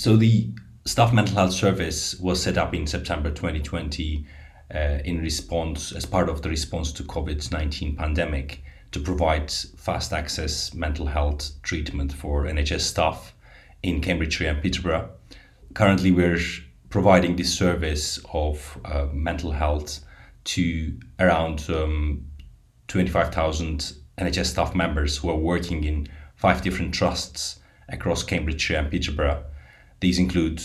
So the Staff Mental Health Service was set up in September 2020 uh, in response, as part of the response to COVID-19 pandemic, to provide fast access mental health treatment for NHS staff in Cambridgeshire and Peterborough. Currently, we're providing this service of uh, mental health to around um, 25,000 NHS staff members who are working in five different trusts across Cambridgeshire and Peterborough. These include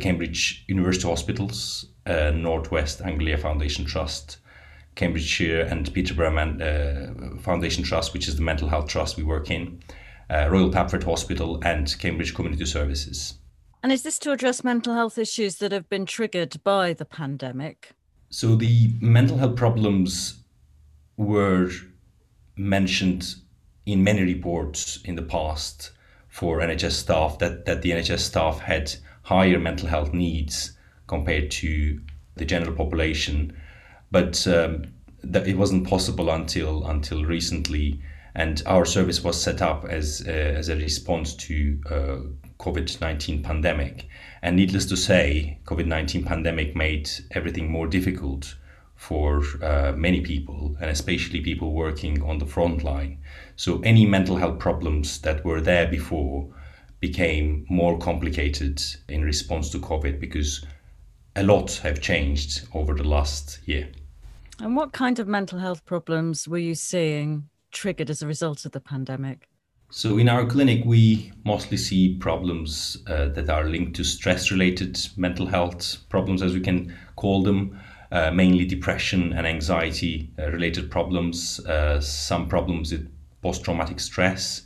Cambridge University Hospitals, uh, Northwest Anglia Foundation Trust, Cambridgeshire and Peterborough Man- uh, Foundation Trust, which is the mental health trust we work in, uh, Royal Papworth Hospital, and Cambridge Community Services. And is this to address mental health issues that have been triggered by the pandemic? So the mental health problems were mentioned in many reports in the past for NHS staff that, that the NHS staff had higher mental health needs compared to the general population. But um, that it wasn't possible until until recently, and our service was set up as uh, as a response to uh, COVID nineteen pandemic. And needless to say, COVID nineteen pandemic made everything more difficult for uh, many people, and especially people working on the front line. So any mental health problems that were there before became more complicated in response to COVID because a lot have changed over the last year. And what kind of mental health problems were you seeing triggered as a result of the pandemic? So, in our clinic, we mostly see problems uh, that are linked to stress related mental health problems, as we can call them, uh, mainly depression and anxiety uh, related problems, uh, some problems with post traumatic stress,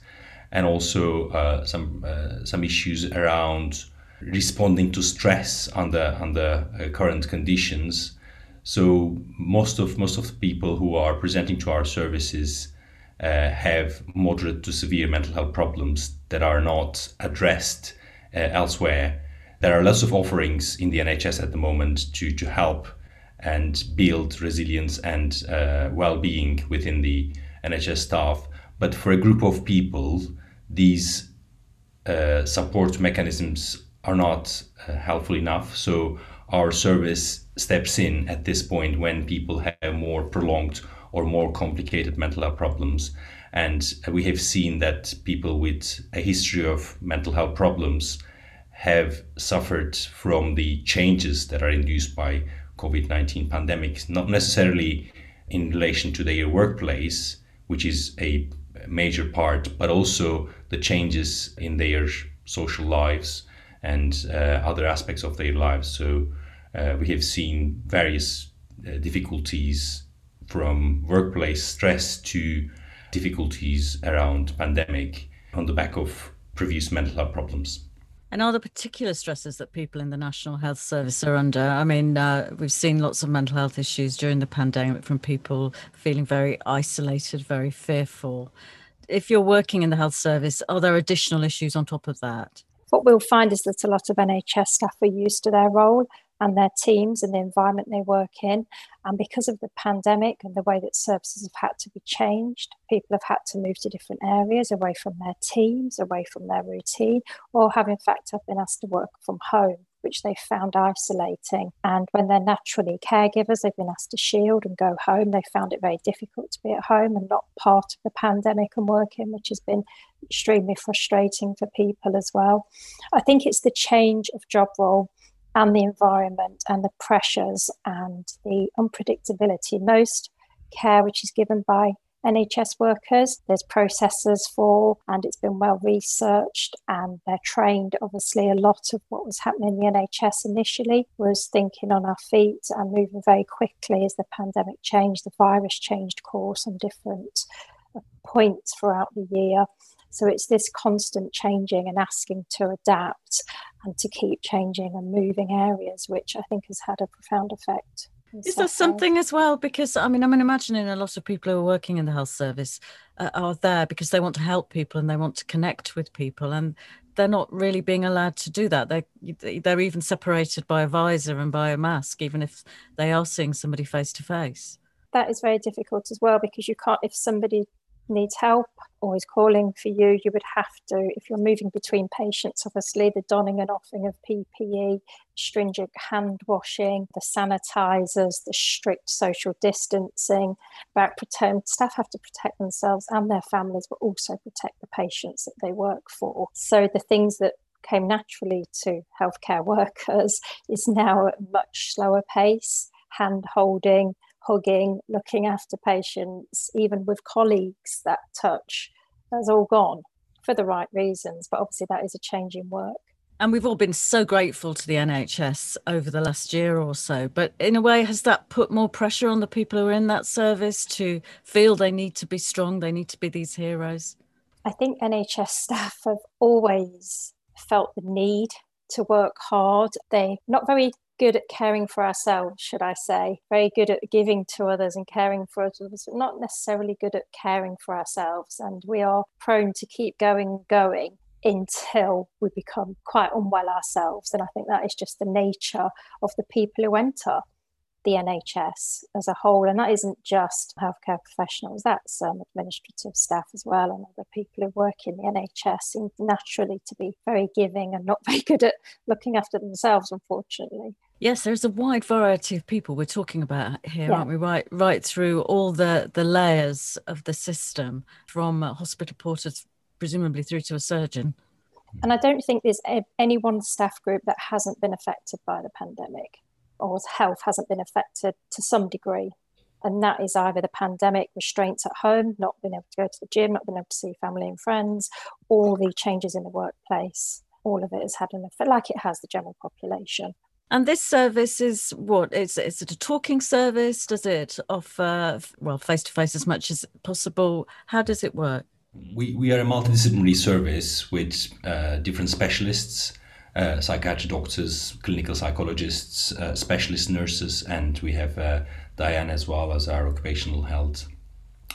and also uh, some, some issues around responding to stress under, under current conditions. So most of most of the people who are presenting to our services uh, have moderate to severe mental health problems that are not addressed uh, elsewhere. There are lots of offerings in the NHS at the moment to to help and build resilience and uh, well-being within the NHS staff. But for a group of people, these uh, support mechanisms are not uh, helpful enough. So our service steps in at this point when people have more prolonged or more complicated mental health problems. And we have seen that people with a history of mental health problems have suffered from the changes that are induced by COVID-19 pandemic, not necessarily in relation to their workplace, which is a major part, but also the changes in their social lives and uh, other aspects of their lives. So uh, we have seen various uh, difficulties from workplace stress to difficulties around pandemic on the back of previous mental health problems. And are there particular stresses that people in the National Health Service are under? I mean, uh, we've seen lots of mental health issues during the pandemic from people feeling very isolated, very fearful. If you're working in the health service, are there additional issues on top of that? What we'll find is that a lot of NHS staff are used to their role and their teams and the environment they work in. And because of the pandemic and the way that services have had to be changed, people have had to move to different areas away from their teams, away from their routine, or have in fact have been asked to work from home which they found isolating. And when they're naturally caregivers, they've been asked to shield and go home. They found it very difficult to be at home and not part of the pandemic and working, which has been extremely frustrating for people as well. I think it's the change of job role and the environment and the pressures and the unpredictability. Most care which is given by NHS workers, there's processes for, and it's been well researched, and they're trained. Obviously, a lot of what was happening in the NHS initially was thinking on our feet and moving very quickly as the pandemic changed, the virus changed course on different points throughout the year. So it's this constant changing and asking to adapt and to keep changing and moving areas, which I think has had a profound effect. Is there something as well? Because I mean, I'm imagining a lot of people who are working in the health service uh, are there because they want to help people and they want to connect with people, and they're not really being allowed to do that. They they're even separated by a visor and by a mask, even if they are seeing somebody face to face. That is very difficult as well because you can't. If somebody needs help or is calling for you, you would have to, if you're moving between patients, obviously the donning and offing of PPE, stringent hand washing, the sanitizers, the strict social distancing, about pretend staff have to protect themselves and their families, but also protect the patients that they work for. So the things that came naturally to healthcare workers is now at much slower pace, hand holding, hugging, looking after patients, even with colleagues, that touch has all gone for the right reasons. But obviously, that is a change in work. And we've all been so grateful to the NHS over the last year or so. But in a way, has that put more pressure on the people who are in that service to feel they need to be strong, they need to be these heroes? I think NHS staff have always felt the need to work hard. They're not very good at caring for ourselves, should I say, very good at giving to others and caring for others, but not necessarily good at caring for ourselves. And we are prone to keep going, going until we become quite unwell ourselves. And I think that is just the nature of the people who enter the NHS as a whole. And that isn't just healthcare professionals, that's um, administrative staff as well, and other people who work in the NHS seem naturally to be very giving and not very good at looking after themselves, unfortunately. Yes, there's a wide variety of people we're talking about here, yeah. aren't we? Right, right through all the the layers of the system, from hospital porters, presumably through to a surgeon. And I don't think there's any one staff group that hasn't been affected by the pandemic or health hasn't been affected to some degree. And that is either the pandemic restraints at home, not being able to go to the gym, not being able to see family and friends, or the changes in the workplace. All of it has had an effect, like it has the general population. And this service is what? Is, is it a talking service? Does it offer, well, face to face as much as possible? How does it work? We, we are a multidisciplinary service with uh, different specialists uh, psychiatric doctors, clinical psychologists, uh, specialist nurses, and we have uh, Diane as well as our occupational health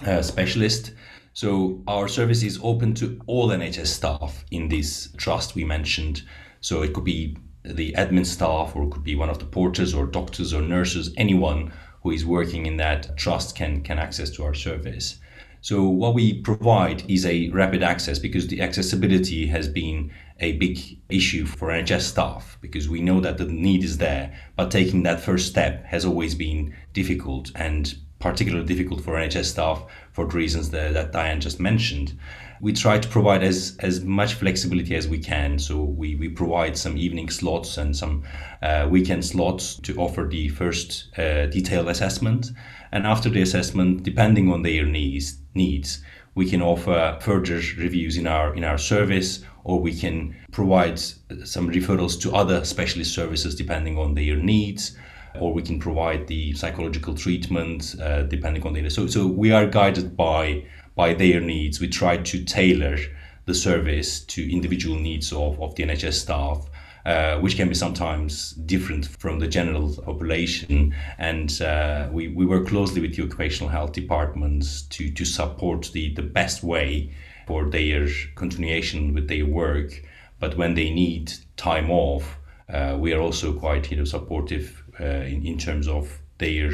uh, specialist. So our service is open to all NHS staff in this trust we mentioned. So it could be the admin staff, or it could be one of the porters, or doctors, or nurses. Anyone who is working in that trust can can access to our service. So what we provide is a rapid access because the accessibility has been a big issue for NHS staff because we know that the need is there, but taking that first step has always been difficult and particularly difficult for NHS staff for the reasons that, that Diane just mentioned. We try to provide as, as much flexibility as we can. So we, we provide some evening slots and some uh, weekend slots to offer the first uh, detailed assessment. And after the assessment, depending on their needs, needs, we can offer further reviews in our in our service or we can provide some referrals to other specialist services depending on their needs or we can provide the psychological treatment uh, depending on the so so we are guided by by their needs we try to tailor the service to individual needs of, of the NHS staff uh, which can be sometimes different from the general population. And uh, we, we work closely with the occupational health departments to, to support the, the best way for their continuation with their work. But when they need time off, uh, we are also quite you know supportive uh, in, in terms of their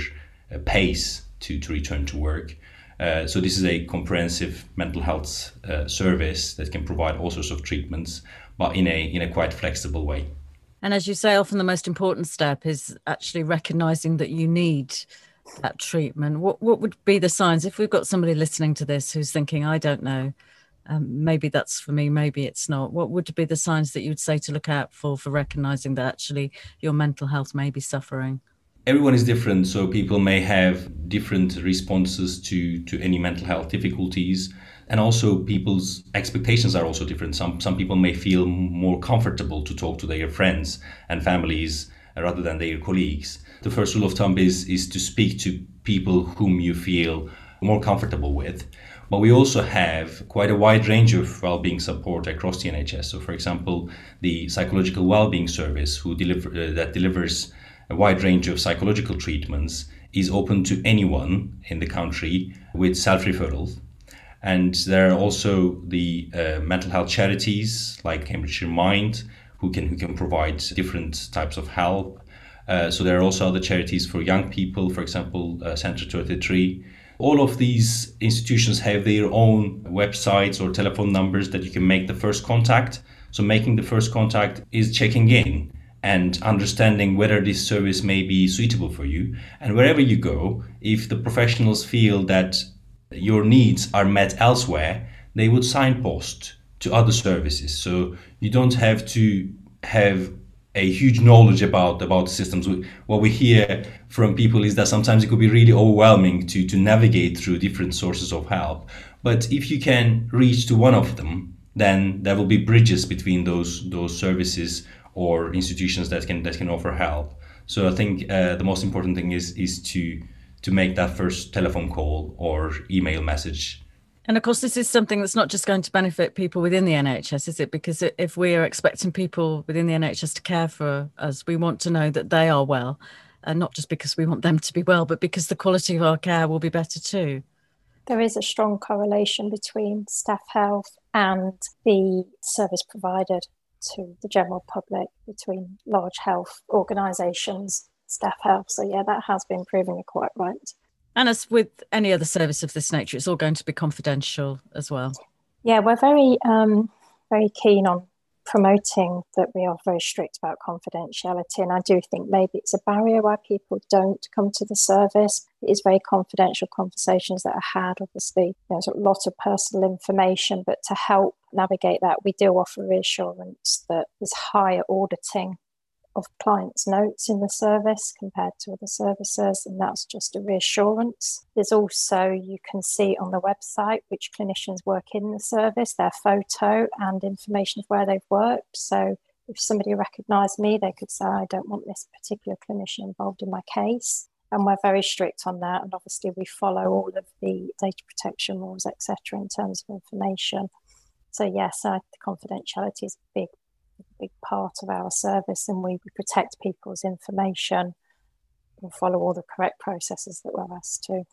uh, pace to, to return to work. Uh, so this is a comprehensive mental health uh, service that can provide all sorts of treatments, but in a in a quite flexible way. And as you say, often the most important step is actually recognizing that you need that treatment. What what would be the signs if we've got somebody listening to this who's thinking, I don't know, um, maybe that's for me, maybe it's not. What would be the signs that you would say to look out for for recognizing that actually your mental health may be suffering? Everyone is different, so people may have different responses to to any mental health difficulties, and also people's expectations are also different. Some some people may feel more comfortable to talk to their friends and families rather than their colleagues. The first rule of thumb is is to speak to people whom you feel more comfortable with but we also have quite a wide range of well-being support across the NHS. So, for example, the psychological well-being service, who deliver uh, that delivers a wide range of psychological treatments, is open to anyone in the country with self-referral. And there are also the uh, mental health charities like Cambridgeshire Mind, who can who can provide different types of help. Uh, so there are also other charities for young people, for example, uh, Centre 33, All of these institutions have their own websites or telephone numbers that you can make the first contact. So, making the first contact is checking in and understanding whether this service may be suitable for you. And wherever you go, if the professionals feel that your needs are met elsewhere, they would signpost to other services. So you don't have to have a huge knowledge about about systems. What we hear from people is that sometimes it could be really overwhelming to to navigate through different sources of help. But if you can reach to one of them, then there will be bridges between those those services or institutions that can that can offer help. So I think uh, the most important thing is is to to make that first telephone call or email message. And of course, this is something that's not just going to benefit people within the NHS, is it? Because if we are expecting people within the NHS to care for us, we want to know that they are well, and not just because we want them to be well, but because the quality of our care will be better too. There is a strong correlation between staff health and the service provided to the general public between large health organisations, staff health. So, yeah, that has been proving quite right. And as with any other service of this nature, it's all going to be confidential as well. Yeah, we're very, um, very keen on promoting that we are very strict about confidentiality. And I do think maybe it's a barrier why people don't come to the service. It is very confidential conversations that are had. Obviously, there's a lot of personal information, but to help navigate that, we do offer reassurance that there's higher auditing of clients' notes in the service compared to other services, and that's just a reassurance. There's also, you can see on the website which clinicians work in the service, their photo and information of where they've worked. So if somebody recognised me, they could say, I don't want this particular clinician involved in my case. And we're very strict on that. And obviously, we follow all of the data protection laws, etc., in terms of information. So, yes, uh, confidentiality is a big big part of our service and we protect people's information and follow all the correct processes that we're asked to.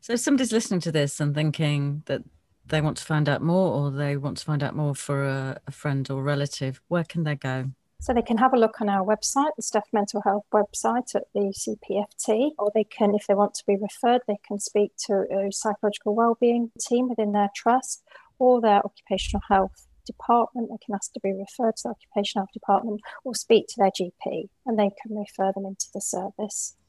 So if somebody's listening to this and thinking that they want to find out more or they want to find out more for a, a friend or relative, where can they go? So they can have a look on our website, the Staff Mental Health website at the CPFT, or they can, if they want to be referred, they can speak to a psychological wellbeing team within their trust or their occupational health department, they can ask to be referred to the occupational health department or speak to their GP and they can refer them into the service.